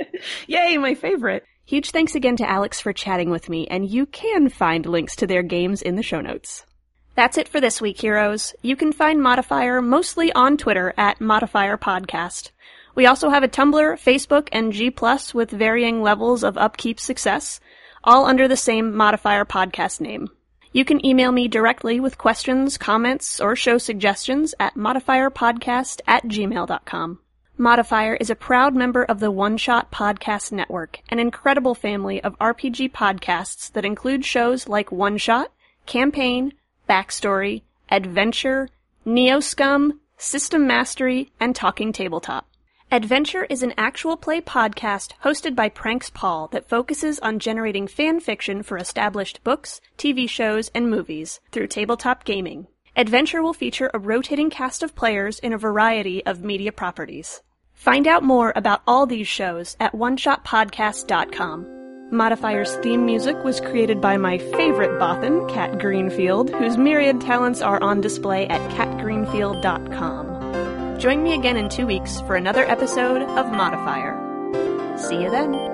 Yay, my favorite. Huge thanks again to Alex for chatting with me, and you can find links to their games in the show notes. That's it for this week, heroes. You can find Modifier mostly on Twitter at Modifier Podcast. We also have a Tumblr, Facebook, and G Plus with varying levels of upkeep success, all under the same Modifier Podcast name. You can email me directly with questions, comments, or show suggestions at modifierpodcast at gmail.com. Modifier is a proud member of the One Shot Podcast Network, an incredible family of RPG podcasts that include shows like One Shot, Campaign, Backstory, Adventure, Neoscum, System Mastery, and Talking Tabletop. Adventure is an actual play podcast hosted by Pranks Paul that focuses on generating fan fiction for established books, TV shows, and movies through tabletop gaming. Adventure will feature a rotating cast of players in a variety of media properties. Find out more about all these shows at oneshotpodcast.com. Modifier's theme music was created by my favorite Bothan, Kat Greenfield, whose myriad talents are on display at katgreenfield.com. Join me again in two weeks for another episode of Modifier. See you then.